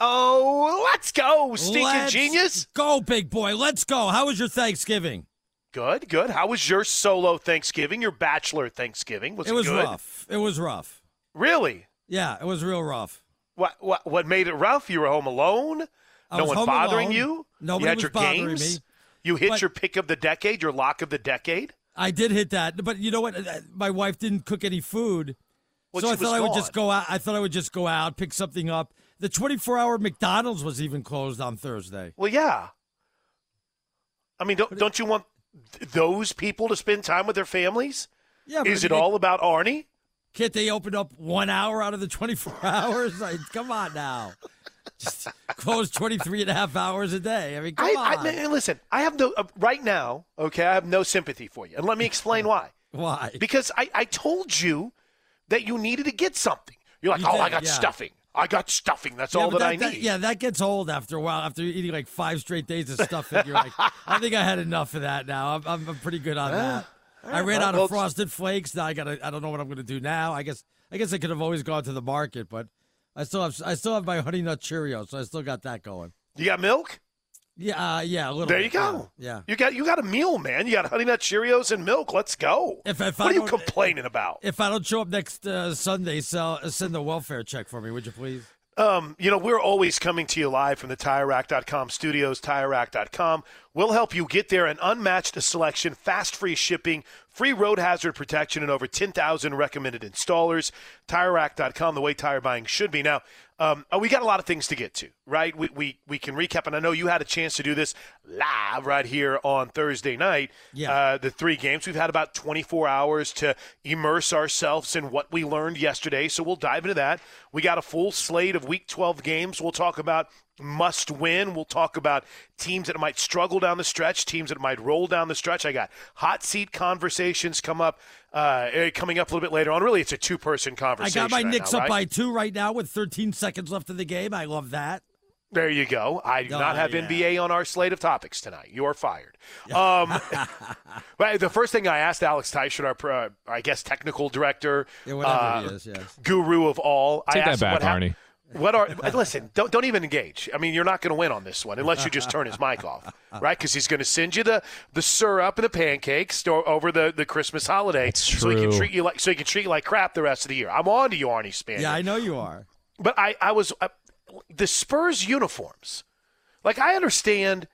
Oh, let's go, stinking Let's genius. Go, big boy. Let's go. How was your Thanksgiving? Good, good. How was your solo Thanksgiving, your bachelor Thanksgiving? Was it, it was good? rough. It was rough. Really? Yeah, it was real rough. What, what what made it rough? You were home alone? I no one bothering alone. you? Nobody you had was your bothering games? me. You hit But- your pick of the decade, your lock of the decade? I did hit that, but you know what? Uh, My wife didn't cook any food, Well, so I thought I would just go out. I thought I would just go out, pick something up. The 24-hour McDonald's was even closed on Thursday. Well, yeah. I mean, don't, don't you want th- those people to spend time with their families? Yeah, Is it they- all about Arnie? Can't they open up one hour out of the 24 hours? Like, come on now. Just close 23 and a half hours a day. I mean, come I, on. I, man, listen, I have no, uh, right now, okay, I have no sympathy for you. And let me explain why. Why? Because I, I told you that you needed to get something. You're like, You oh, did, I got yeah. stuffing. I got stuffing. That's Yeah, all but that, I need. yeah, that gets old after a while. After eating like five straight days of stuffing, you're like, I think I had enough of that now. I'm, I'm, I'm pretty good on that. I ran out well, of frosted flakes. Now I got. I don't know what I'm going to do now. I guess. I guess I could have always gone to the market, but I still have. I still have my honey nut Cheerios, so I still got that going. You got milk? Yeah, uh, yeah, a little. There you bit, go. Yeah. You got you got a meal, man. You got Honey Nut Cheerios and milk. Let's go. If- if what I are you complaining about? If I don't show up next uh, Sunday, sell, send a welfare check for me, would you please? Um, you know, we're always coming to you live from the TireRack.com studios, TireRack.com. We'll help you get there an unmatched selection, fast free shipping, free road hazard protection, and over 10,000 recommended installers. TireRack.com, the way tire buying should be. Now, um, we got a lot of things to get to, right? We, we, we can recap, and I know you had a chance to do this live right here on Thursday night. Yeah. Uh, the three games. We've had about 24 hours to immerse ourselves in what we learned yesterday, so we'll dive into that. We got a full slate of Week 12 games. We'll talk about must win. We'll talk about teams that might struggle down the stretch, teams that might roll down the stretch. I got hot seat conversations come up uh, eh, coming up a little bit later on. Really, it's a two person conversation. I got my right Knicks now, up right? by two right now with 13 seconds left in the game. I love that. There you go. I do Oh, not have yeah. NBA on our slate of topics tonight. You are fired. Um, but the first thing I asked Alex Teichert, our, uh, I guess, technical director, Yeah, uh, he is, yes. guru of all. Take I that asked him back, what hap- Arnie. What are listen? Don't don't even engage. I mean, you're not going to win on this one unless you just turn his mic off, right? Because he's going to send you the the syrup and the pancakes over the, the Christmas holiday, so he can treat you like so he can treat you like crap the rest of the year. I'm on to you, Arnie Spanier. Yeah, I know you are. But I, I was uh, the Spurs uniforms. Like I understand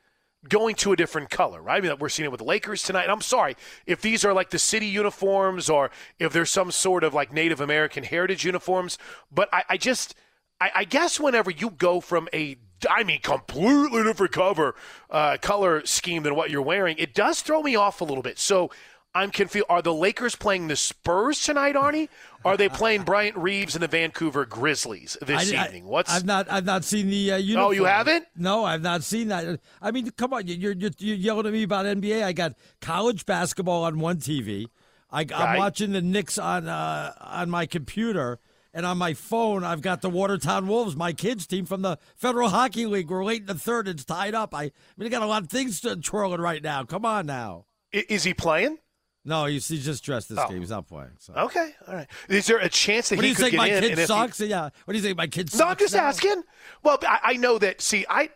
going to a different color, right? I mean, we're seeing it with the Lakers tonight. And I'm sorry if these are like the city uniforms or if there's some sort of like Native American heritage uniforms. But I, I just, I, I guess whenever you go from a I mean, completely different cover, uh, color scheme than what you're wearing. It does throw me off a little bit. So I'm confused. Are the Lakers playing the Spurs tonight, Arnie? Are they playing Bryant Reeves and the Vancouver Grizzlies this I- evening? What's I've not I've not seen the uh, uniform. Oh, you haven't? No, I've not seen that. I mean, come on, you're you're, you're yelling at me about NBA. I got college basketball on one TV. I, I'm Right. watching the Knicks on uh, on my computer. And on my phone, I've got the Watertown Wolves, my kids' team from the Federal Hockey League. We're late in the third; it's tied up. I, I mean, I got a lot of things to, twirling right now. Come on now. Is he playing? No, he's, he's just dressed this Oh. game. He's not playing. So. Okay, all right. Is there a chance that What do he you could think? get My in? kid and if he- sucks? Yeah. What do you think? My kid sucks? No, I'm just now? asking. Well, I, I know that. See, I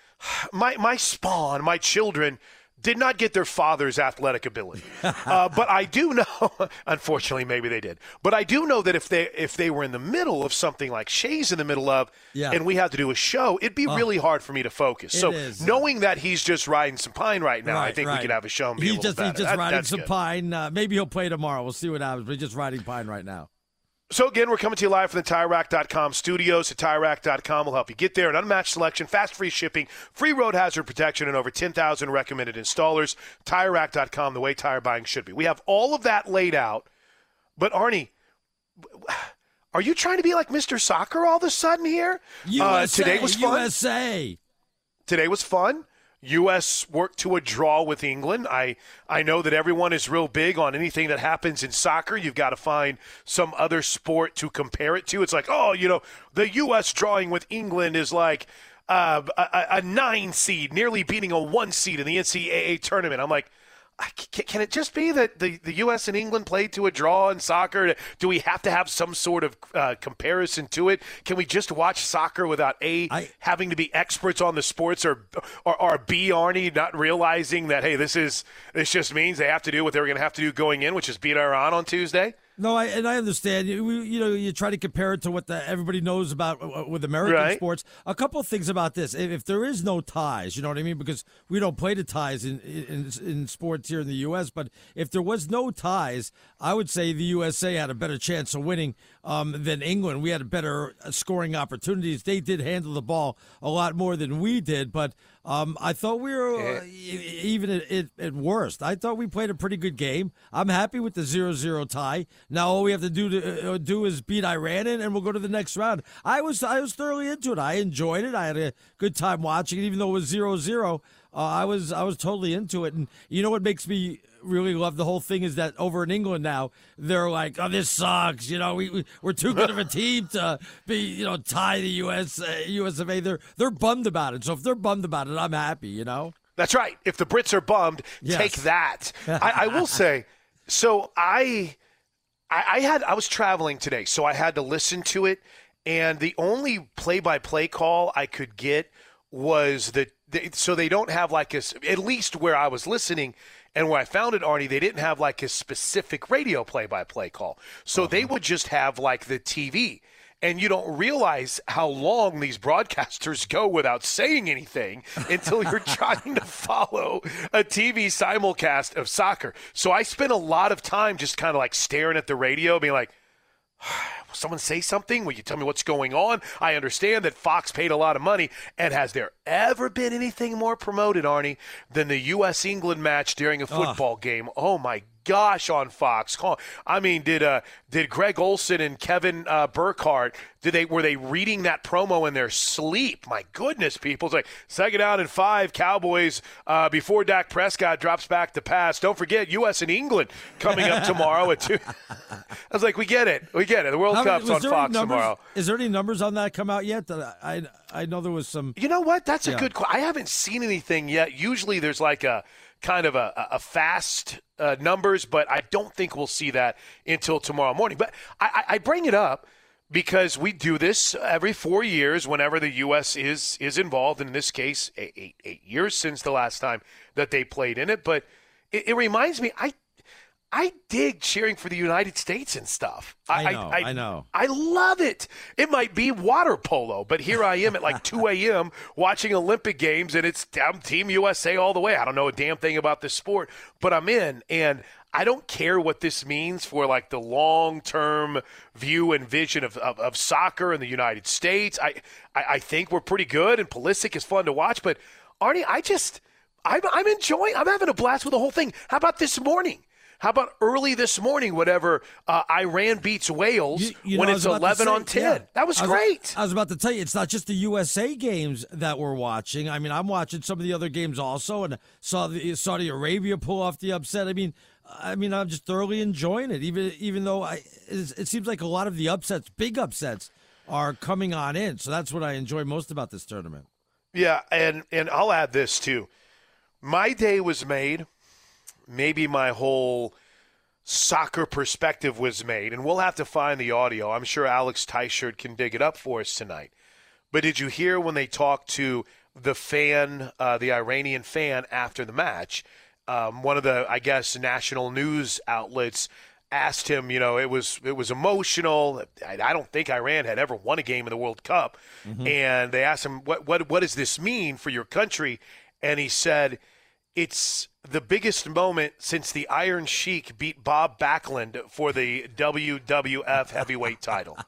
my my spawn, my children did not get their father's athletic ability, uh, but I do know. Unfortunately, maybe they did. But I do know that if they if they were in the middle of something like Shay's in the middle of, Yeah. and we had to do a show, it'd be really hard for me to focus. it so is. knowing that he's just riding some pine right now, I think right. we could have a show and be he's just he's just That- riding some good. pine. Uh, maybe he'll play tomorrow. We'll see what happens. But he's just riding pine right now. So again, we're coming to you live from the TireRack.com studios. At TireRack.com will help you get there. An unmatched selection, fast free shipping, free road hazard protection, and over 10,000 recommended installers. TireRack.com, the way tire buying should be. We have all of that laid out. But Arnie, are you trying to be like Mr. Soccer all of a sudden here? USA, uh, today was fun. USA. Today was fun. U.S. worked to a draw with England. I, I know that everyone is real big on anything that happens in soccer. You've got to find some other sport to compare it to. It's like, oh, you know, the U.S. drawing with England is like uh, a, a- nine seed, nearly beating a one seed in the NCAA tournament. I'm like, can, can it just be that the, the U.S. and England played to a draw in soccer? Do we have to have some sort of uh, comparison to it? Can we just watch soccer without A, I- having to be experts on the sports or, or, or B, Arnie, not realizing that, hey, this is this just means they have to do what they were going to have to do going in, which is beat Iran on Tuesday? No, I, and I understand. You, you know, you try to compare it to what the, everybody knows about uh, with American Right. sports. A couple of things about this: if, if there is no ties, you know what I mean, because we don't play the ties in, in in sports here in the U.S. But if there was no ties, I would say the USA had a better chance of winning um, than England. We had better uh, scoring opportunities. They did handle the ball a lot more than we did, but um, I thought we were uh, e- even at, at, at worst. I thought we played a pretty good game. I'm happy with the 0-0 tie. Now all we have to do to uh, do is beat Iran, and, and we'll go to the next round. I was I was thoroughly into it. I enjoyed it. I had a good time watching it, even though it was 0-0. Uh, I was I was totally into it. And you know what makes me really love the whole thing is that over in England now they're like, oh, this sucks. You know, we, we we're too good of a team to be you know tie the US uh, US of A. They're they're bummed about it. So if they're bummed about it, I'm happy. You know. That's right. If the Brits are bummed, Yes. take that. I, I will say. So I, I, I had I was traveling today, so I had to listen to it, and the only play-by-play call I could get was the. the so they don't have like a at least where I was listening. And where I found it, Arnie, they didn't have like a specific radio play-by-play call. So they uh-huh. would just have like the TV. and you don't realize how long these broadcasters go without saying anything until you're trying to follow a TV simulcast of soccer. So I spent a lot of time just kind of like staring at the radio, being like, Will someone say something? Will you tell me what's going on? I understand that Fox paid a lot of money. And has there ever been anything more promoted, Arnie, than the U.S. England match during a football Ugh. game? Oh, my gosh on Fox. I mean, did uh, did Greg Olsen and Kevin uh, Burkhardt did they were they reading that promo in their sleep? My goodness, people! It's like second down and five, Cowboys uh, before Dak Prescott drops back to pass. Don't forget U.S. and England coming up tomorrow at two. I was like, we get it, we get it. The World How, Cup's on Fox tomorrow. Is there any numbers on that come out yet? That I I know there was some. You know what? That's a good. I haven't seen anything yet. Usually, there's like a kind of a, a fast uh, numbers, but I don't think we'll see that until tomorrow morning. But I, I bring it up because we do this every four years whenever the U.S. is is involved. In this case, eight, eight years since the last time that they played in it. But it, it reminds me, I I dig cheering for the United States and stuff. I, know, I, I, I, know. I love it. It might be water polo, but here I am at like 2 a.m. watching Olympic Games, and it's I'm Team USA all the way. I don't know a damn thing about this sport, but I'm in, and I don't care what this means for like the long term view and vision of, of, of, soccer in the United States. I, I, I think we're pretty good, and Pulisic is fun to watch, but Arnie, I just. I'm, I'm enjoying. I'm having a blast with the whole thing. How about this morning? How about early this morning, whatever uh, Iran beats Wales you, you when know, it's 11 say, on 10? Yeah. That was, was great. I was about to tell you, it's not just the USA games that we're watching. I mean, I'm watching some of the other games also and saw the Saudi Arabia pull off the upset. I mean, I mean, I'm just thoroughly enjoying it, even even though I, it seems like a lot of the upsets, big upsets, are coming on in. So that's what I enjoy most about this tournament. Yeah, and and I'll add this too. My day was made maybe my whole soccer perspective was made, and we'll have to find the audio. I'm sure Alex Teichert can dig it up for us tonight. But did you hear when they talked to the fan, uh, the Iranian fan, after the match? Um, one of the, I guess, national news outlets asked him. You know, it was it was emotional. I, I don't think Iran had ever won a game in the World Cup, mm-hmm. and they asked him, "What what what does this mean for your country?" And he said, "It's the biggest moment since the Iron Sheik beat Bob Backlund for the WWF heavyweight title.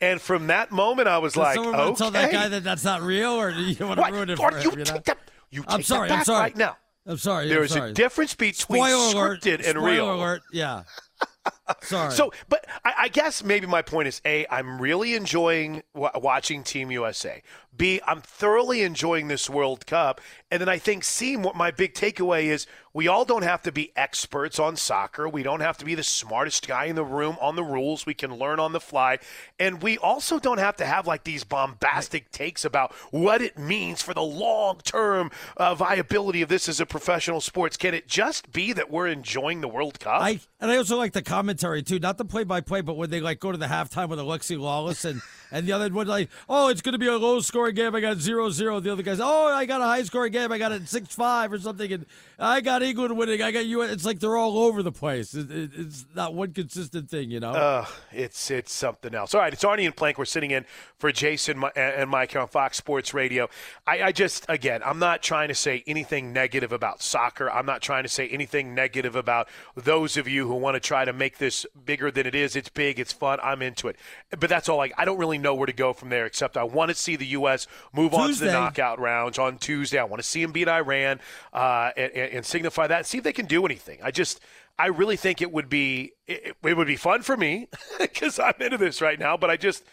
And from that moment, I was like, someone okay. tell that guy that that's not real, or do you want to what? ruin it for or him? You, you take that, you I'm sorry. I'm sorry. Right now, I'm sorry. there There is a difference between Spoiler scripted alert. and Spoiler real. Alert. Yeah. Sorry. So, but I, I, guess maybe my point is: a, I'm really enjoying w- watching Team USA. B, I'm thoroughly enjoying this World Cup, and then I think C, what my big takeaway is: we all don't have to be experts on soccer. We don't have to be the smartest guy in the room on the rules. We can learn on the fly, and we also don't have to have like these bombastic takes about what it means for the long-term uh, viability of this as a professional sports. Can it just be that we're enjoying the World Cup? I and I also like the commentary too, not the play-by-play, but when they like go to the halftime with Alexi Lalas and and the other one like, oh, it's going to be a low-scoring game. I got zero-zero. The other guys, oh, I got a high-scoring game. I got it six-five or something, and I got England winning. I got you. It's like they're all over the place. It, it, it's not one consistent thing, you know. Uh, it's it's something else. All right, it's Arnie and Plank. We're sitting in for Jason and Mike on Fox Sports Radio. I, I just again, I'm not trying to say anything negative about soccer. I'm not trying to say anything negative about those of you who want to try to make this bigger than it is. It's big. It's fun. I'm into it. But that's all. Like I don't really know where to go from there. Except I want to see the U.S. move Tuesday. on to the knockout rounds on Tuesday. I want to see them beat Iran uh, and, and signify that. See if they can do anything. I just. I really think it would be it, it would be fun for me because I'm into this right now. But I just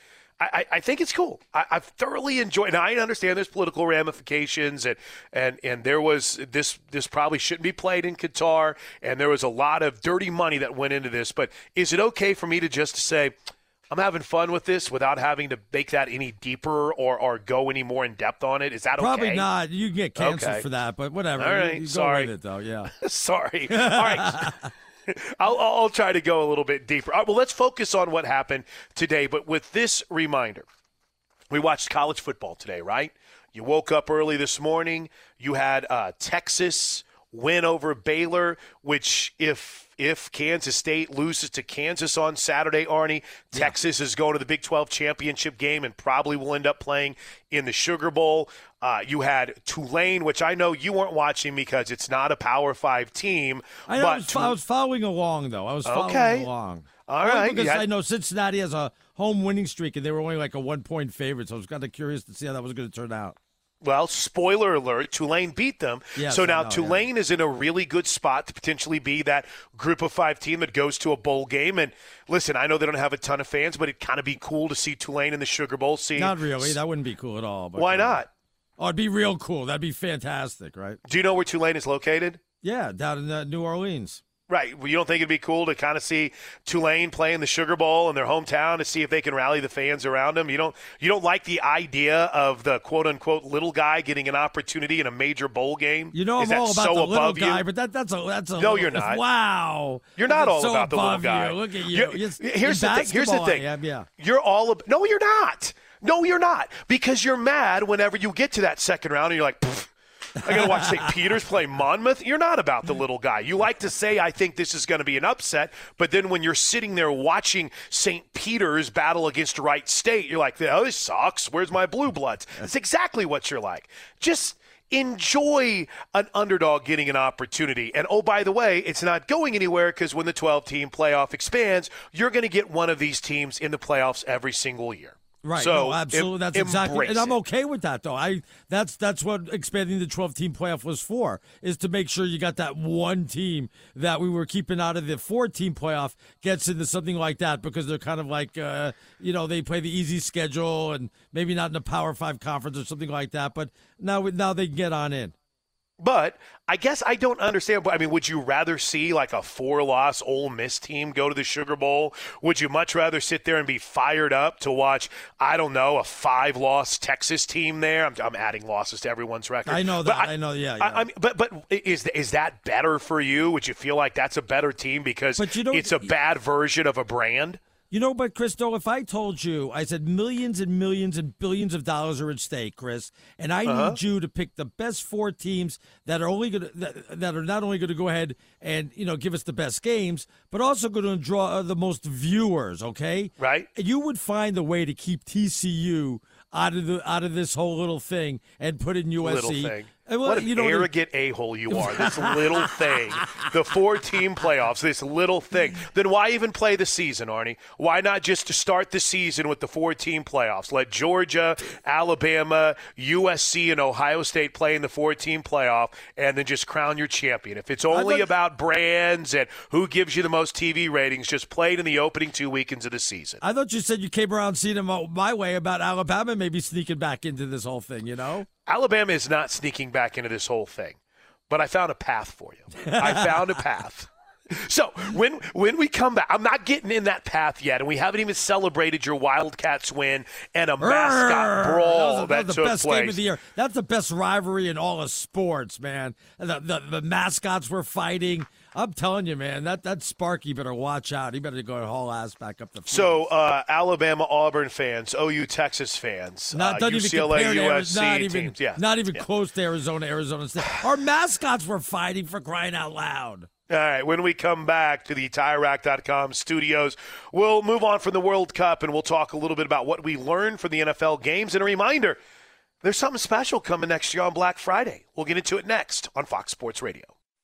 I, I think it's cool. I, have thoroughly enjoyed. And I understand there's political ramifications, and and and there was this. This probably shouldn't be played in Qatar, and there was a lot of dirty money that went into this. But is it okay for me to just say? I'm having fun with this without having to make that any deeper or, or go any more in depth on it. Is that Probably okay? not. You get canceled okay. for that, but whatever. All right, you, you sorry. it though. Yeah. sorry. All right. I'll, I'll try to go a little bit deeper. Right, well, let's focus on what happened today. But with this reminder, we watched college football today, right? You woke up early this morning. You had uh, Texas win over Baylor, which if if Kansas State loses to Kansas on Saturday, Arnie, yeah. Texas is going to the Big 12 championship game and probably will end up playing in the Sugar Bowl. Uh, you had Tulane, which I know you weren't watching because it's not a Power Five team. I, but was, I was following along though. I was following okay. along. All right, because I know Cincinnati has a home winning streak, and they were only like a one point favorite. So I was kind of curious to see how that was going to turn out. Well, spoiler alert, Tulane beat them. So now know, Tulane yeah. is in a really good spot to potentially be that group of five team that goes to a bowl game. And listen, I know they don't have a ton of fans, but it'd kind of be cool to see Tulane in the Sugar Bowl. See, Not really. That wouldn't be cool at all. But, Why not? Oh, it'd be real cool. That'd be fantastic, right? Do you know where Tulane is located? Yeah, down in uh, New Orleans. Right. Well, you don't think it'd be cool to kind of see Tulane playing the Sugar Bowl in their hometown to see if they can rally the fans around them? You don't you don't like the idea of the quote unquote little guy getting an opportunity in a major bowl game? You know Is I'm all about so the little above guy, you? but that that's a that's a No, little, you're not. Wow, You're not all so about the little guy. You. Look at you. Here's the thing. Here's the thing. Yeah. You're all ab- no, you're not. No, you're not because you're mad whenever you get to that second round and you're like. "Pfft, I got to watch St. Peter's play Monmouth. You're not about the little guy. You like to say, I think this is going to be an upset, but then when you're sitting there watching St. Peter's battle against Wright State, you're like, oh, this sucks. Where's my blue bloods? That's exactly what you're like. Just enjoy an underdog getting an opportunity. And oh, by the way, it's not going anywhere because when the 12 team playoff expands, you're going to get one of these teams in the playoffs every single year. Right. So no, absolutely. em- that's exactly, and I'm okay with that though. I that's that's what expanding the 12 team playoff was for, is to make sure you got that one team that we were keeping out of the four team playoff gets into something like that because they're kind of like, uh, you know, they play the easy schedule and maybe not in a Power Five conference or something like that. But now now they can get on in. But I guess I don't understand. I mean, would you rather see like a four-loss Ole Miss team go to the Sugar Bowl? Would you much rather sit there and be fired up to watch? I don't know, a five-loss Texas team there. I'm, I'm adding losses to everyone's record. I know that. I, know. Yeah. yeah. I, I mean, but but is is that better for you? Would you feel like that's a better team because But you don't- it's a bad version of a brand? You know, but Christo, if I told you, I said millions and millions and billions of dollars are at stake, Chris, and I Uh-huh. need you to pick the best four teams that are only going that, that are not only going to go ahead and you know give us the best games, but also going to draw uh, the most viewers. Okay, Right. You would find a way to keep TCU out of the out of this whole little thing and put in USC. And, well, what an you know, arrogant a hole you are. This little thing. The four team playoffs, this little thing. Then why even play the season, Arnie? Why not just start the season with the four team playoffs? Let Georgia, Alabama, USC, and Ohio State play in the four team playoff and then just crown your champion. If it's only about brands and who gives you the most TV ratings, just play it in the opening two weekends of the season. I thought you said you came around seeing them my way about Alabama maybe sneaking back into this whole thing. You know. Alabama is not sneaking back into this whole thing, but I found a path for you. I found a path. So when when we come back, I'm not getting in that path yet, and we haven't even celebrated your Wildcats win and a mascot That brawl was, that, that was the best place. game of the year. That's the best rivalry in all of sports, man. The, the, the mascots were fighting. I'm telling you, man, that, that Sparky better watch out. He better go and haul ass back up the field. So uh, Alabama, Auburn fans, OU, Texas fans, not, uh, even UCLA, USC not even, teams, yeah, not even yeah. close to Arizona, Arizona State. Our mascots were fighting for crying out loud. All right, when we come back to the TireRack.com studios, we'll move on from the World Cup and we'll talk a little bit about what we learned from the NFL games. And a reminder, there's something special coming next year on Black Friday. We'll get into it next on Fox Sports Radio.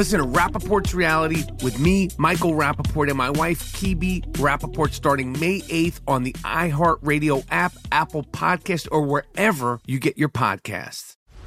Listen to Rapaport's Reality with me, Michael Rapaport, and my wife, Kibi Rapaport, starting May 8th on the iHeartRadio app, Apple Podcast, or wherever you get your podcasts.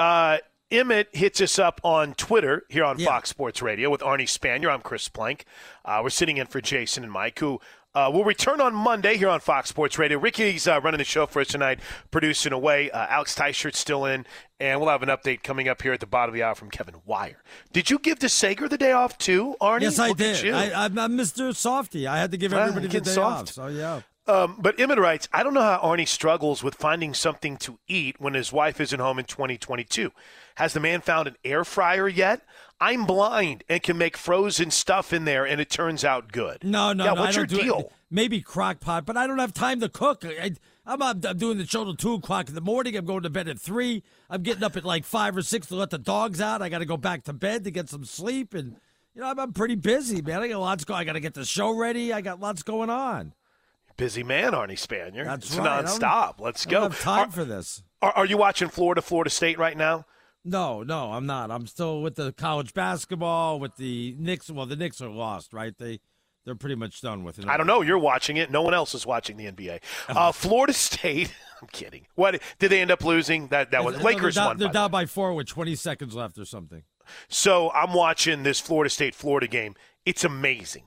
Uh, Emmett hits us up on Twitter here on Fox Sports Radio with Arnie Spanier. I'm Chris Plank. Uh, we're sitting in for Jason and Mike, who uh, will return on Monday here on Fox Sports Radio. Ricky's uh, running the show for us tonight, producing away. Uh, Alex Teichert's still in, and we'll have an update coming up here at the bottom of the hour from Kevin Wire. Did you give DeSager the day off too, Arnie? Yes, I Look did. I, I'm, I'm Mr. Softy. I had to give Well, everybody the day soft. off. So yeah. Um, but Emmett writes, I don't know how Arnie struggles with finding something to eat when his wife isn't home in 2022. Has the man found an air fryer yet? I'm blind and can make frozen stuff in there, and it turns out good. No, no, yeah, no. What's I your don't deal? It. Maybe crock pot, but I don't have time to cook. I, I'm, I'm doing the show till two o'clock in the morning. I'm going to bed at three. I'm getting up at like five or six to let the dogs out. I got to go back to bed to get some sleep, and you know I'm, I'm pretty busy, man. I got lots going. I got to get the show ready. I got lots going on. Busy man, Arnie Spanier. That's it's right. Nonstop. Let's go. time are, for this. Are, are you watching Florida, Florida State right now? No, no, I'm not. I'm still with the college basketball with the Knicks. Well, the Knicks are lost, right? They they're pretty much done with it. I don't know. You're watching it. No one else is watching the NBA. Uh, Florida State. I'm kidding. What did they end up losing? That that was No, Lakers they're down, won. They're by down by four with 20 seconds left or something. So I'm watching this Florida State Florida game. It's amazing.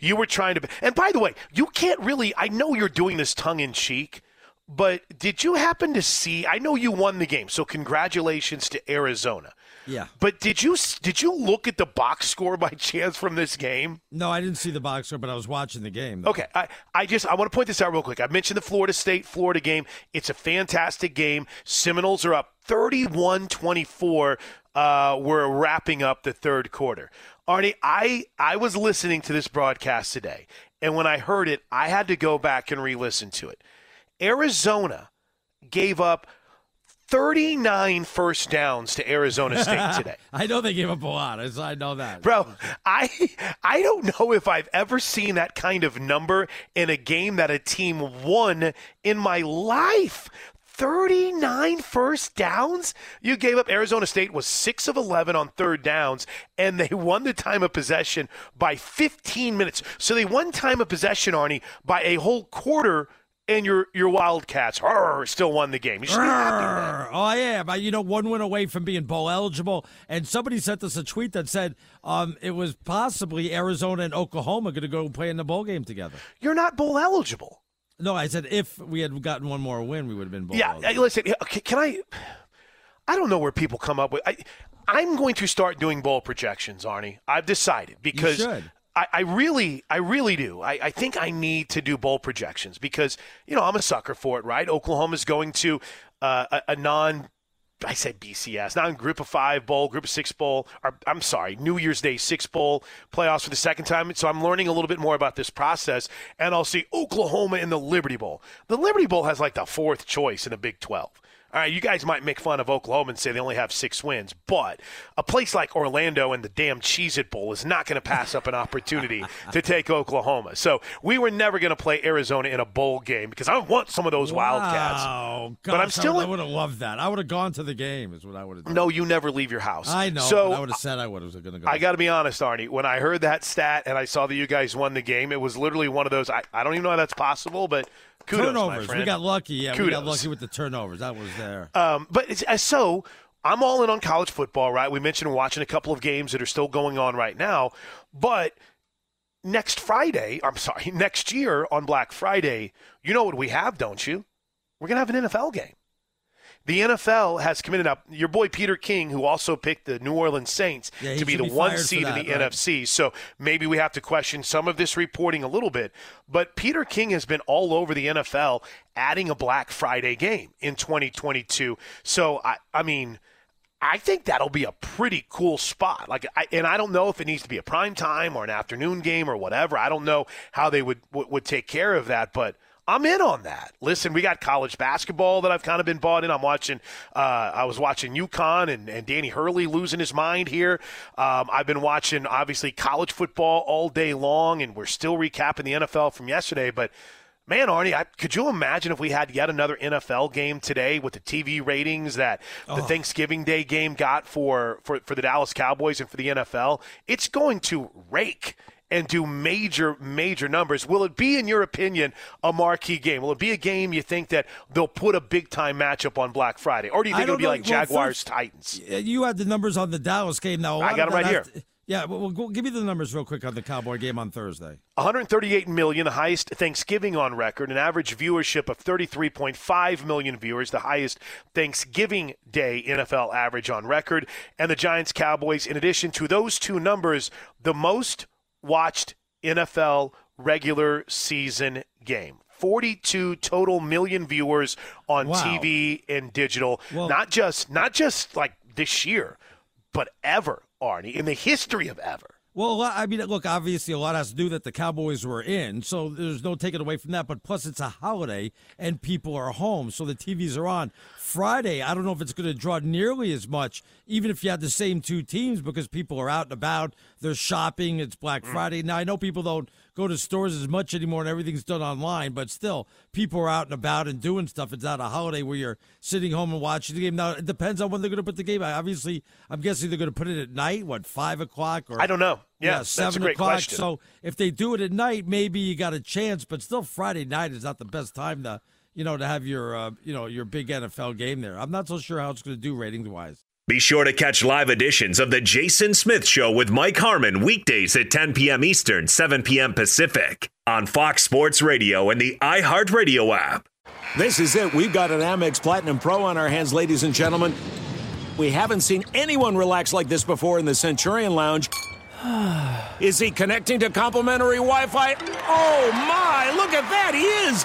You were trying to, and by the way, you can't really. I know you're doing this tongue in cheek, but did you happen to see? I know you won the game, so congratulations to Arizona. Yeah. But did you did you look at the box score by chance from this game? No, I didn't see the box score, but I was watching the game. though. Okay, I, I just I want to point this out real quick. I mentioned the Florida State Florida game. It's a fantastic game. Seminoles are up 31-24. Uh, we're wrapping up the third quarter. Arnie, I I was listening to this broadcast today, and when I heard it, I had to go back and re-listen to it. Arizona gave up 39 first downs to Arizona State today. I know they gave up a lot. I know that. Bro, I I don't know if I've ever seen that kind of number in a game that a team won in my life. 39 first downs? You gave up. Arizona State was 6 of 11 on third downs, and they won the time of possession by 15 minutes. So they won time of possession, Arnie, by a whole quarter and your your Wildcats arr, still won the game. You should be happy. Oh yeah, but you know, one win away from being bowl eligible. And somebody sent us a tweet that said um, it was possibly Arizona and Oklahoma going to go play in the bowl game together. You're not bowl eligible. No, I said if we had gotten one more win, we would have been bowl. Yeah, listen. Can I? I don't know where people come up with. I, I'm going to start doing bowl projections, Arnie. I've decided because I, I, really, I really do. I, I, think I need to do bowl projections because you know I'm a sucker for it, right? Oklahoma's going to uh, a, a non. I said BCS, not in Group of Five Bowl, Group of Six Bowl, or I'm sorry, New Year's Day Six Bowl playoffs for the second time. So I'm learning a little bit more about this process, and I'll see Oklahoma in the Liberty Bowl. The Liberty Bowl has like the fourth choice in the Big 12 all right, you guys might make fun of Oklahoma and say they only have six wins, but a place like Orlando and the damn Cheez It Bowl is not going to pass up an opportunity to take Oklahoma. So we were never going to play Arizona in a bowl game because I want some of those wow. Wildcats. Gosh, but I'm still. I would have loved that. I would have gone to the game. Is what I would have done. No, you never leave your house. I know. So I would have said I would have going to go. I got to be honest, Arnie. When I heard that stat and I saw that you guys won the game, it was literally one of those. I, I don't even know how that's possible, but Kudos, turnovers. We got lucky. Yeah, Kudos. we got lucky with the turnovers. That was there. Um, but it's, uh, so I'm all in on college football, right? We mentioned watching a couple of games that are still going on right now, but next Friday, I'm sorry, next year on Black Friday, you know what we have, don't you? We're gonna have an NFL game. The NFL has committed up your boy Peter King, who also picked the New Orleans Saints yeah, to be the be one seed that, in the right? NFC. So maybe we have to question some of this reporting a little bit. But Peter King has been all over the NFL adding a Black Friday game in 2022. So I, I mean. I think that'll be a pretty cool spot. Like, I, and I don't know if it needs to be a prime time or an afternoon game or whatever. I don't know how they would would, would take care of that, but I'm in on that. Listen, we got college basketball that I've kind of been bought in. I'm watching. Uh, I was watching UConn and, and Danny Hurley losing his mind here. Um, I've been watching obviously college football all day long, and we're still recapping the NFL from yesterday. But man, Arnie, I, could you imagine if we had yet another NFL game today with the TV ratings that the Oh. Thanksgiving Day game got for, for for the Dallas Cowboys and for the NFL? It's going to rake and do major, major numbers. Will it be, in your opinion, a marquee game? Will it be a game you think that they'll put a big time matchup on Black Friday? Or do you think it'll be know. like Well, Jaguars first- Titans? You had the numbers on the Dallas game. Now I got them right here. to- yeah, well, well, give me the numbers real quick on the Cowboy game on Thursday. 138 million, the highest Thanksgiving on record, an average viewership of 33.5 million viewers, the highest Thanksgiving Day NFL average on record. And the Giants Cowboys, in addition to those two numbers, the most watched NFL regular season game. 42 total million viewers on Wow. TV and digital. Well- not just not just like this year, but ever, Arnie, in the history of ever. Well, I mean, look, obviously a lot has to do that the Cowboys were in, so there's no taking away from that. But plus, it's a holiday and people are home, so the TVs are on. Friday, I don't know if it's going to draw nearly as much, even if you had the same two teams, because people are out and about, they're shopping. It's Black mm. Friday now. I know people don't go to stores as much anymore, and everything's done online, but still, people are out and about and doing stuff. It's not a holiday where you're sitting home and watching the game. Now, it depends on when they're going to put the game. out. Obviously, I'm guessing they're going to put it at night. What five o'clock or I don't know. Yeah, that's a seven great o'clock. question. So if they do it at night, maybe you got a chance. But still, Friday night is not the best time to you know to have your uh, you know your big NFL game there. I'm not so sure how it's going to do ratings wise. Be sure to catch live editions of The Jason Smith Show with Mike Harmon weekdays at 10 p.m. Eastern, 7 p.m. Pacific on Fox Sports Radio and the iHeartRadio app. This is it. We've got an Amex Platinum Pro on our hands, ladies and gentlemen. We haven't seen anyone relax like this before in the Centurion Lounge. Is he connecting to complimentary Wi Fi? Oh my, look at that, he is!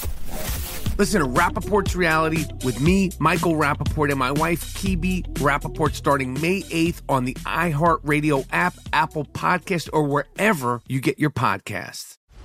Listen to Rapaport's reality with me, Michael Rapaport, and my wife, Kibi Rapaport, starting May 8th on the iHeartRadio app, Apple Podcast, or wherever you get your podcasts.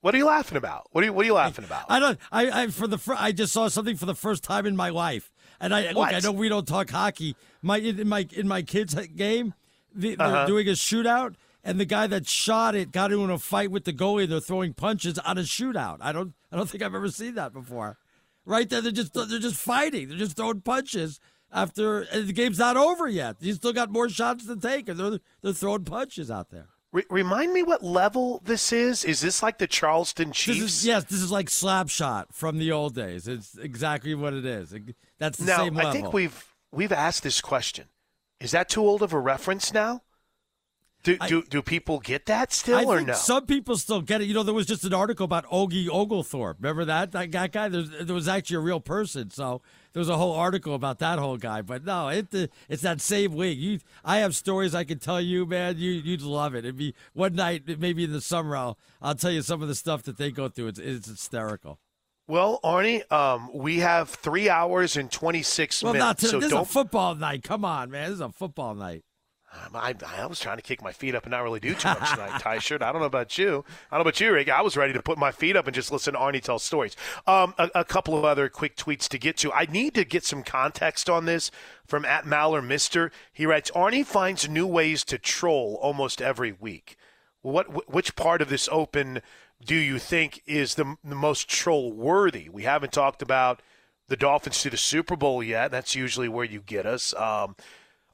What are you laughing about? What are you What are you laughing about? I don't. I, I for the fir- I just saw something for the first time in my life, and I look. I know we don't talk hockey. My in my in my kids' game, the, they're Uh-huh. doing a shootout, and the guy that shot it got into a fight with the goalie. They're throwing punches on a shootout. I don't. I don't think I've ever seen that before. Right there, they're just they're just fighting. They're just throwing punches after and the game's not over yet. You still got more shots to take, and they're they're throwing punches out there. Re- remind me what level this is. Is this like the Charlestown This Chiefs? is, yes, this is like slap shot from the old days. It's exactly what it is. That's the now, same level. I think we've we've asked this question. Is that too old of a reference now? Do do, do people get that still I or think no? some people still get it. You know, there was just an article about Ogie Ogilthorpe. Remember that that guy? guy? There's, there was actually a real person, so there was a whole article about that whole guy. But no, it it's that same league. You, I have stories I can tell you, man. You you'd love it. It'd be one night, maybe in the summer. I'll I'll tell you some of the stuff that they go through. It's it's hysterical. well, Arnie, um, we have three hours and twenty six Well, minutes. not today. so this is don't. a football night. Come on, man. This is a football night. Um, I, I was trying to kick my feet up and not really do too much tonight, Tyshirt. I don't know about you. I don't know about you, Rick. I was ready to put my feet up and just listen to Arnie tell stories. Um, a, a couple of other quick tweets to get to. I need to get some context on this from at Maller Mister. He writes, Arnie finds new ways to troll almost every week. What wh- which part of this open do you think is the, the most troll worthy? We haven't talked about the Dolphins to the Super Bowl yet. That's usually where you get us. Um,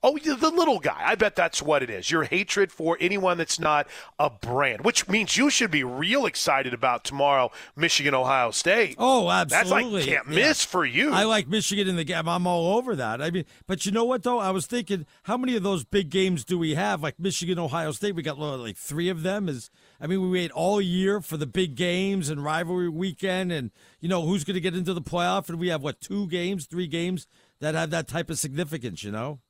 Oh, the little guy. I bet that's what it is. Your hatred for anyone that's not a brand, which means you should be real excited about tomorrow, Michigan, Ohio State. Oh, absolutely. That's like can't Yeah. miss for you. I like Michigan in the game. I'm all over that. I mean, but you know what though? I was thinking, how many of those big games do we have? Like Michigan, Ohio State, we got like three of them. Is I mean, we wait all year for the big games and rivalry weekend, and you know who's going to get into the playoff, and we have what two games, three games that have that type of significance. You know.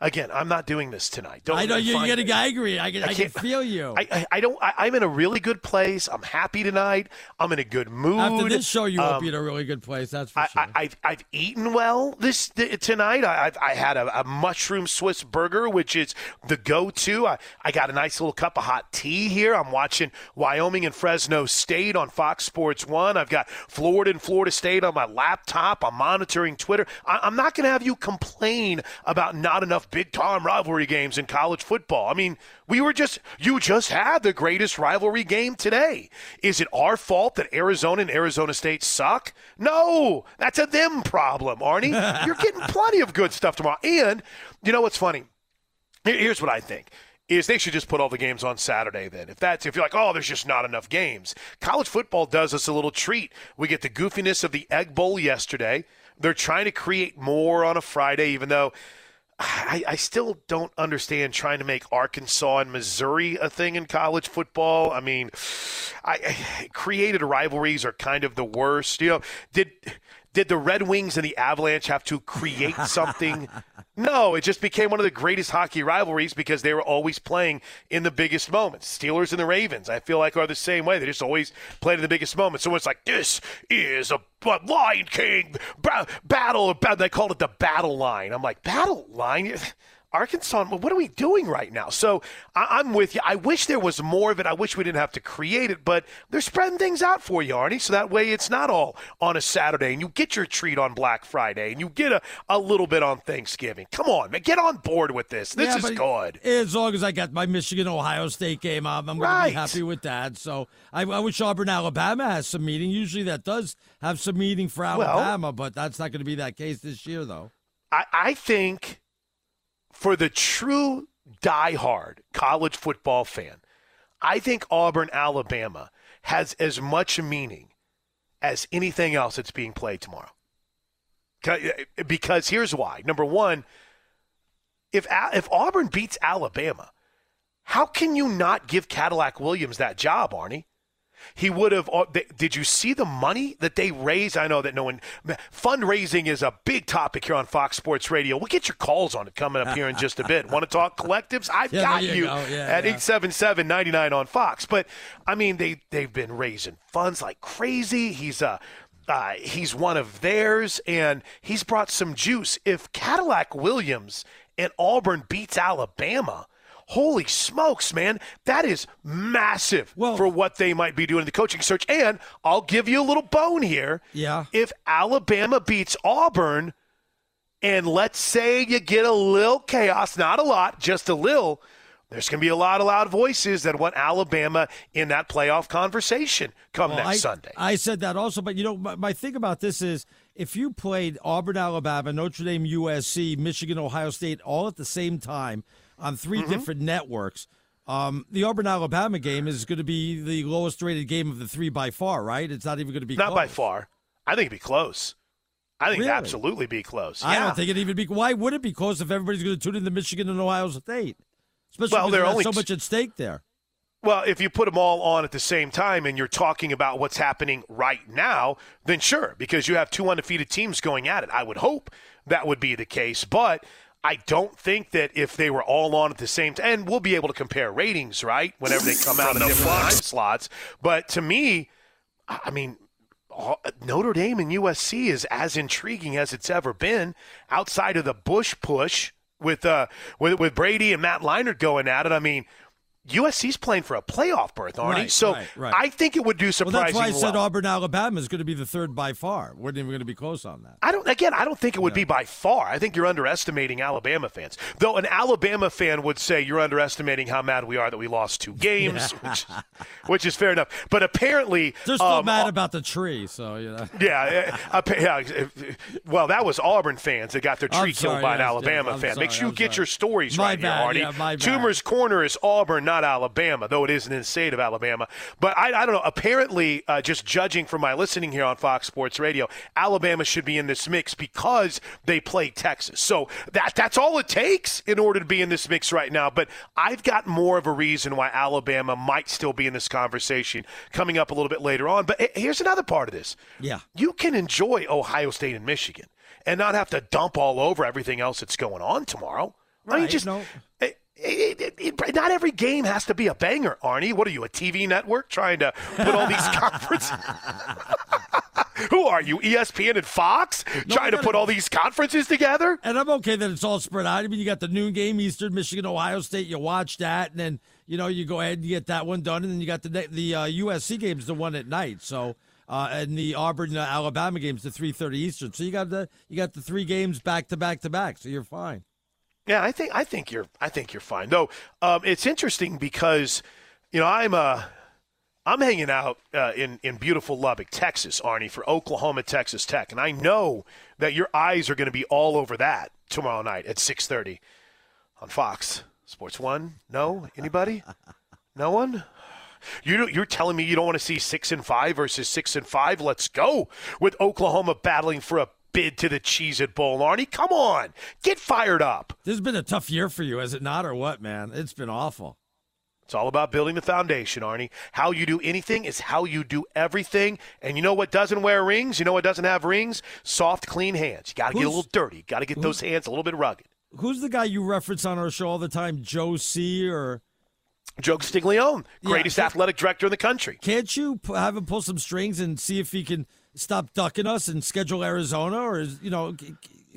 Again, I'm not doing this tonight. Don't I know you're me. angry. I can, I, can can't- feel you. I, I, I don't. I, I'm in a really good place. I'm happy tonight. I'm in a good mood. After this show, you won't Um, be in a really good place. That's for I, sure. I, I've, I've eaten well this th- tonight. I, I've, I had a, a mushroom Swiss burger, which is the go-to. I, I got a nice little cup of hot tea here. I'm watching Wyoming and Fresno State on Fox Sports One. I've got Florida and Florida State on my laptop. I'm monitoring Twitter. I, I'm not going to have you complain about not enough big-time rivalry games in college football. I mean, we were just you just had the greatest rivalry game today. Is it our fault that Arizona and Arizona State suck? No, that's a them problem, Arnie. You're getting plenty of good stuff tomorrow. And you know what's funny? Here's what I think. Is they should just put all the games on Saturday then. If that's if you're like, oh, there's just not enough games. College football does us a little treat. We get the goofiness of the Egg Bowl yesterday. They're trying to create more on a Friday, even though I, I still don't understand trying to make Arkansas and Missouri a thing in college football. I mean, I, I created rivalries are kind of the worst. You know, did did the Red Wings and the Avalanche have to create something? no, it just became one of the greatest hockey rivalries because they were always playing in the biggest moments. Steelers and the Ravens, I feel like, are the same way. They just always played in the biggest moments. So it's like this is a Lion King ba- battle. ba- They called it the battle line. I'm like battle line. Arkansas, what are we doing right now? So I, I'm with you. I wish there was more of it. I wish we didn't have to create it, but they're spreading things out for you, Arnie, so that way it's not all on a Saturday and you get your treat on Black Friday and you get a, a little bit on Thanksgiving. Come on, man. Get on board with this. This Yeah, is good. As long as I got my Michigan Ohio State game, I'm, I'm going to be happy with that. So I, I wish Auburn Alabama has some meaning. Usually that does have some meaning for Well- Alabama, but that's not going to be that case this year, though. I, I think for the true diehard college football fan, I think Auburn, Alabama has as much meaning as anything else that's being played tomorrow. Eh, eh, because here's why. Number one, if if Auburn beats Alabama, how can you not give Cadillac Williams that job, Arnie? He would have. uh, Did you see the money that they raised? I know that no one. Fundraising is a big topic here on Fox Sports Radio. We'll get your calls on it coming up here in just a bit. Want to talk collectives? I've Yeah, got you, you go. Yeah, at yeah. 877 99 on Fox. But, I mean, they, they've been raising funds like crazy. He's a. Uh, he's one of theirs, and he's brought some juice. If Cadillac Williams and Auburn beats Alabama, holy smokes, man, that is massive well, for what they might be doing in the coaching search. And I'll give you a little bone here. Yeah. If Alabama beats Auburn, and let's say you get a little chaos, not a lot, just a little, there's going to be a lot of loud voices that want Alabama in that playoff conversation come Well, next I, Sunday. I said that also, but you know, my, my thing about this is if you played Auburn, Alabama, Notre Dame, USC, Michigan, Ohio State all at the same time on 3 Mm-hmm. different networks, um, the Auburn, Alabama game is going to be the lowest rated game of the three by far, right? It's not even going to be Not by far. I think it'd be close. I think it'd absolutely be close. I Yeah. don't think it'd even be. Why would it be close if everybody's going to tune into Michigan and Ohio State? Especially Well, there's only so much at stake there. Well, if you put them all on at the same time and you're talking about what's happening right now, then sure, because you have two undefeated teams going at it. I would hope that would be the case, but I don't think that if they were all on at the same time, and we'll be able to compare ratings, right, whenever they come out in the different time slots. But to me, I I mean, Notre Dame and USC is as intriguing as it's ever been outside of the Bush push with uh with, with Brady and Matt Leinart going at it. I mean, USC's playing for a playoff berth, Arnie. Right, so right, right. I think it would do surprising. Well, that's why I said well. Auburn, Alabama is going to be the third by far. We're not even going to be close on that. I don't. Again, I don't think it would be by far. I think you're underestimating Alabama fans. Though an Alabama fan would say you're underestimating how mad we are that we lost two games, which, which is fair enough. But apparently, They're still um, mad about the tree, so you know. Yeah, uh, yeah. uh, Well, that was Auburn fans that got their tree killed sorry, by an Alabama yes, fan. Make sure you I'm get sorry. your stories My right bad, here, yeah, Arnie. my bad. Toomer's Corner is Auburn, not Alabama, though it is in the state of Alabama. But I, I don't know. Apparently, uh, just judging from my listening here on Fox Sports Radio, Alabama should be in this mix because they play Texas. So that that's all it takes in order to be in this mix right now. But I've got more of a reason why Alabama might still be in this conversation coming up a little bit later on. But here's another part of this. Yeah. You can enjoy Ohio State and Michigan and not have to dump all over everything else that's going on tomorrow. I mean, Right, just no. it- it- it- it- not every game has to be a banger, Arnie. What are you, a TV network trying to put all these conferences? Who are you, ESPN and Fox, No, trying to put all these conferences together? And I'm okay that it's all spread out. I mean, you got the noon game, Eastern Michigan, Ohio State. You watch that, and then you know you go ahead and get that one done, and then you got the the uh, USC games, the one at night. So. Uh, and the Auburn uh, Alabama games, the three thirty Eastern. So you got the you got the three games back to back to back. So you're fine. Yeah, I think I think you're I think you're fine. Though um, it's interesting because you know I'm uh I'm hanging out uh, in in beautiful Lubbock, Texas, Arnie, for Oklahoma Texas Tech, and I know that your eyes are going to be all over that tomorrow night at 6:30 on Fox Sports One. No, anybody? No one. You you're telling me you don't want to see six and five versus six and five? Let's go with Oklahoma battling for a bid to the Cheez It Bowl, Arnie. Come on, get fired up. This has been a tough year for you, has it not, or what, man? It's been awful. It's all about building the foundation, Arnie. How you do anything is how you do everything. And you know what doesn't wear rings? You know what doesn't have rings? Soft, clean hands. You got to get a little dirty. Got to get those hands a little bit rugged. Who's the guy you reference on our show all the time? Joe C. or Joe Stiglione, Yeah, greatest so- athletic director in the country. Can't you p- have him pull some strings and see if he can stop ducking us and schedule Arizona, or is you know?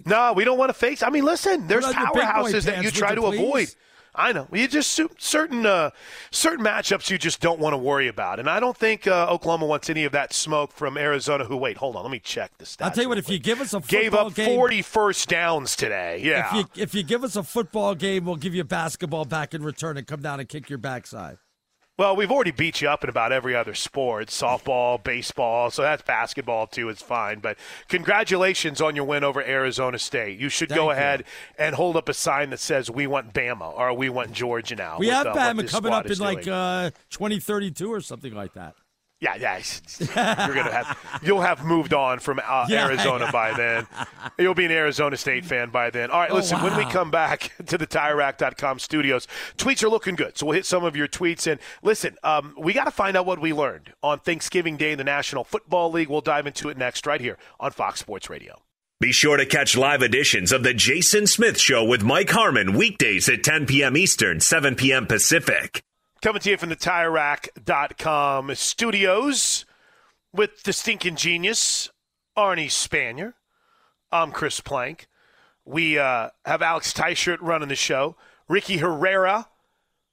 No, we don't want to face. I mean, listen, there's Put on your big boy powerhouses that you try to please? avoid. I know. You just certain uh, certain matchups you just don't want to worry about, and I don't think uh, Oklahoma wants any of that smoke from Arizona. Who wait, hold on, let me check the stats. I'll tell you what. If you give us a gave up game, 40 first downs today, yeah. If you if you give us a football game, we'll give you basketball back in return and come down and kick your backside. Well, we've already beat you up in about every other sport softball, baseball, so that's basketball too. It's fine. But congratulations on your win over Arizona State. You should Thank go you. ahead and hold up a sign that says, We want Bama or we want Georgia now. We with, have uh, Bama coming up in is like uh, 2032 or something like that. Yeah, yeah. it's- it's- You're gonna have you'll have moved on from uh, Yeah. Arizona by then. You'll be an Arizona State fan by then. All right, Oh, listen. When we come back to the TireRack.com studios, tweets are looking good. So we'll hit some of your tweets and listen. Um, we got to find out what we learned on Thanksgiving Day in the National Football League. We'll dive into it next, right here on Fox Sports Radio. Be sure to catch live editions of The Jason Smith Show with Mike Harmon weekdays at 10 p.m. Eastern, 7 p.m. Pacific. Coming to you from the TireRack.com studios with the stinking genius, Arnie Spanier. I'm Chris Plank. We uh, have Alex Tyshirt running the show. Ricky Herrera.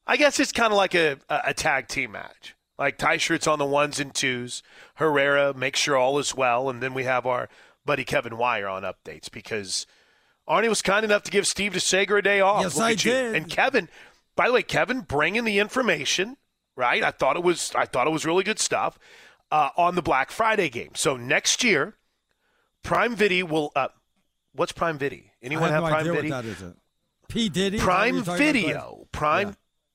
I guess it's kind of like a, a, a tag team match. Like Tyshirt's on the ones and twos. Herrera makes sure all is well. And then we have our buddy Kevin Wire on updates because Arnie was kind enough to give Steve DeSager a day off. Yes, I you. did. And Kevin, by the way, Kevin bringing the information, right? I thought it was I thought it was really good stuff uh, on the Black Friday game. So next year, Prime Video will. Uh, what's Prime Video? Anyone I have, have, no Prime Video? what that is. P Diddy. is that what Prime you're talking about, Video, Prime Yeah.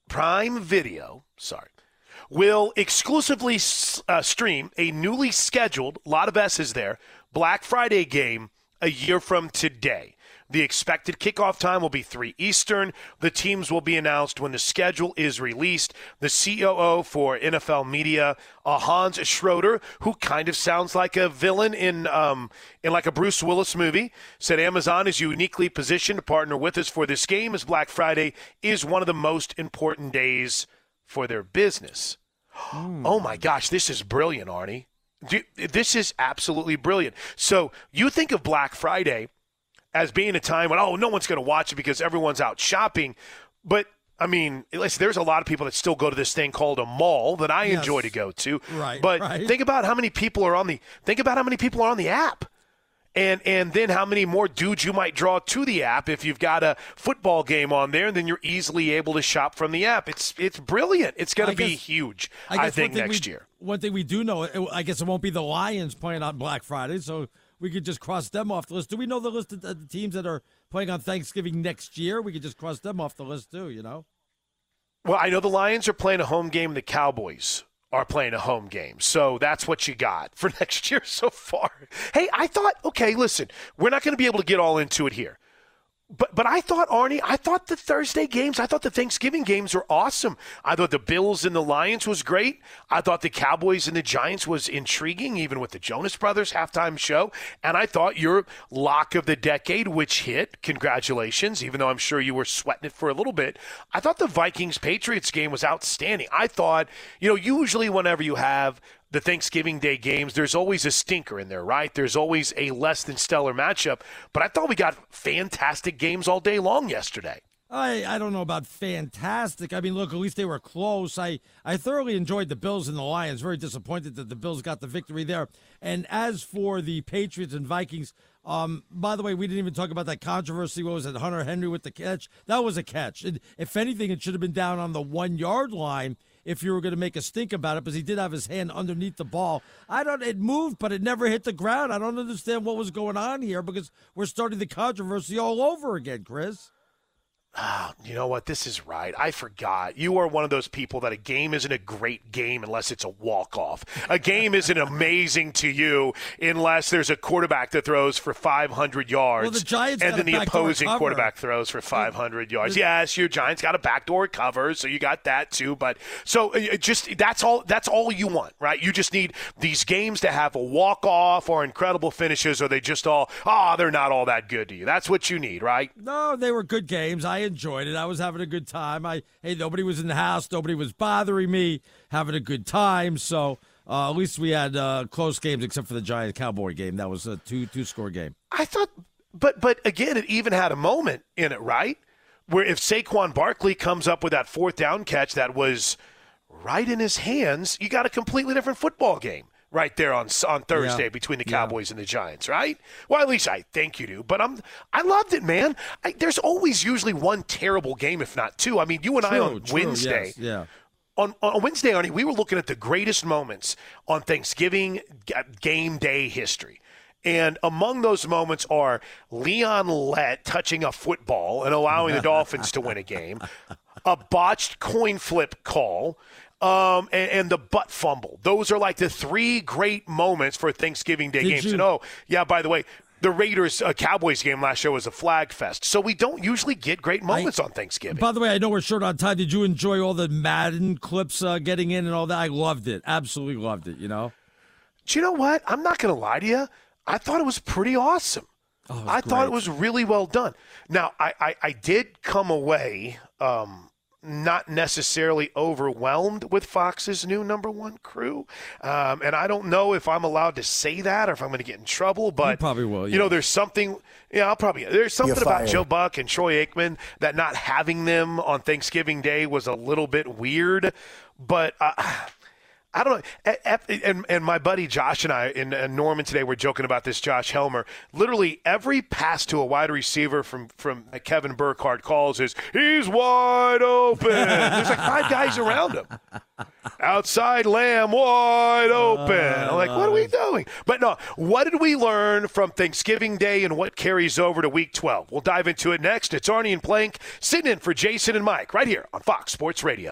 Prime Video, sorry, will exclusively uh, stream a newly scheduled lot of S's there Black Friday game a year from today. The expected kickoff time will be 3 Eastern. The teams will be announced when the schedule is released. The COO for NFL Media, uh, Hans Schroeder, who kind of sounds like a villain in um, in like a Bruce Willis movie, said Amazon is uniquely positioned to partner with us for this game as Black Friday is one of the most important days for their business. Oh my gosh, this is brilliant, Arnie. This is absolutely brilliant. So you think of Black Friday as being a time when oh no one's going to watch it because everyone's out shopping, but I mean, there's a lot of people that still go to this thing called a mall that I Yes. enjoy to go to. Right, But right. think about how many people are on the think about how many people are on the app. And and then how many more dudes you might draw to the app if you've got a football game on there, and then you're easily able to shop from the app. It's it's brilliant. It's going to be huge. I, I, think next we, year. One thing we do know, I guess it won't be the Lions playing on Black Friday, so we could just cross them off the list. Do we know the list of the teams that are playing on Thanksgiving next year? We could just cross them off the list too. You know. Well, I know the Lions are playing a home game. The Cowboys are playing a home game. So that's what you got for next year so far. Hey, I thought, okay, listen, we're not going to be able to get all into it here. But but I thought Arnie, I thought the Thursday games, I thought the Thanksgiving games were awesome. I thought the Bills and the Lions was great. I thought the Cowboys and the Giants was intriguing, even with the Jonas Brothers halftime show. And I thought your lock of the decade, which hit, congratulations, even though I'm sure you were sweating it for a little bit. I thought the Vikings Patriots game was outstanding. I thought, you know, usually whenever you have the Thanksgiving Day games, there's always a stinker in there, right? There's always a less than stellar matchup. But I thought we got fantastic games all day long yesterday. I, I don't know about fantastic. I mean, look, at least they were close. I, I thoroughly enjoyed the Bills and the Lions. Very disappointed that the Bills got the victory there. And as for the Patriots and Vikings, um, by the way, we didn't even talk about that controversy. What was it, Hunter Henry with the catch? That was a catch. And if anything, it should have been down on the one yard line if you were going to make a stink about it, because he did have his hand underneath the ball. I don't. It moved, but it never hit the ground. I don't understand what was going on here because we're starting the controversy all over again, Chris. Ah, you know what? This is right. I forgot. You are one of those people that a game isn't a great game unless it's a walk off. A game isn't amazing to you unless there's a quarterback that throws for 500 yards. Well, the Giants and then the opposing quarterback throws for 500 yards. the- yes, your Giants got a backdoor cover, so you got that too. But so uh, just that's all. That's all you want, right? You just need these games to have a walk off or incredible finishes, or they just all ah, they're not all that good to you. That's what you need, right? No, they were good games. I enjoyed it. I was having a good time. I hey, nobody was in the house. Nobody was bothering me. Having a good time. So uh, at least we had uh, close games, except for the Giant Cowboy game. That was a two two score game. I thought, but but again, it even had a moment in it, right? Where if Saquon Barkley comes up with that fourth down catch that was right in his hands, you got a completely different football game right there on on Thursday Yeah. between the Yeah. Cowboys and the Giants, right? Well, at least I think you do. But I'm I loved it, man. I, there's always usually one terrible game, if not two. I mean, you and I on true, Wednesday yes, yeah. on, on Wednesday, Arnie, we were looking at the greatest moments on Thanksgiving game day history. And among those moments are Leon Lett touching a football and allowing the Dolphins to win a game, a botched coin flip call, um, and, and the butt fumble. Those are like the three great moments for Thanksgiving Day Did games. you- And oh, yeah, by the way, the Raiders uh, Cowboys game last year was a flag fest. So we don't usually get great moments on Thanksgiving. By the way, I know we're short on time. Did you enjoy all the Madden clips uh, getting in and all that? I loved it. Absolutely loved it. You know. Do you know what? I'm not going to lie to you. I thought it was pretty awesome. Oh, I thought it was really well done. Now, I, I, I did come away um, not necessarily overwhelmed with Fox's new number one crew. Um, and I don't know if I'm allowed to say that or if I'm going to get in trouble. But probably will, You know, there's something. Yeah, I'll probably. There's something about. Joe Buck and Troy Aikman that not having them on Thanksgiving Day was a little bit weird. But. Uh, I don't know. And, and my buddy Josh and I in Norman today were joking about this. Josh Helmer, literally every pass to a wide receiver from from Kevin Burkhardt calls is he's wide open. There's like five guys around him. Outside Lamb wide open. I'm like, what are we doing? But no, what did we learn from Thanksgiving Day and what carries over to Week 12? We'll dive into it next. It's Arnie and Plank sitting in for Jason and Mike right here on Fox Sports Radio.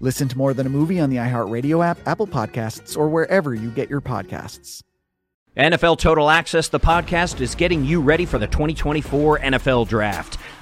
Listen to more than a movie on the iHeartRadio app, Apple Podcasts, or wherever you get your podcasts. NFL Total Access, the podcast, is getting you ready for the 2024 NFL Draft.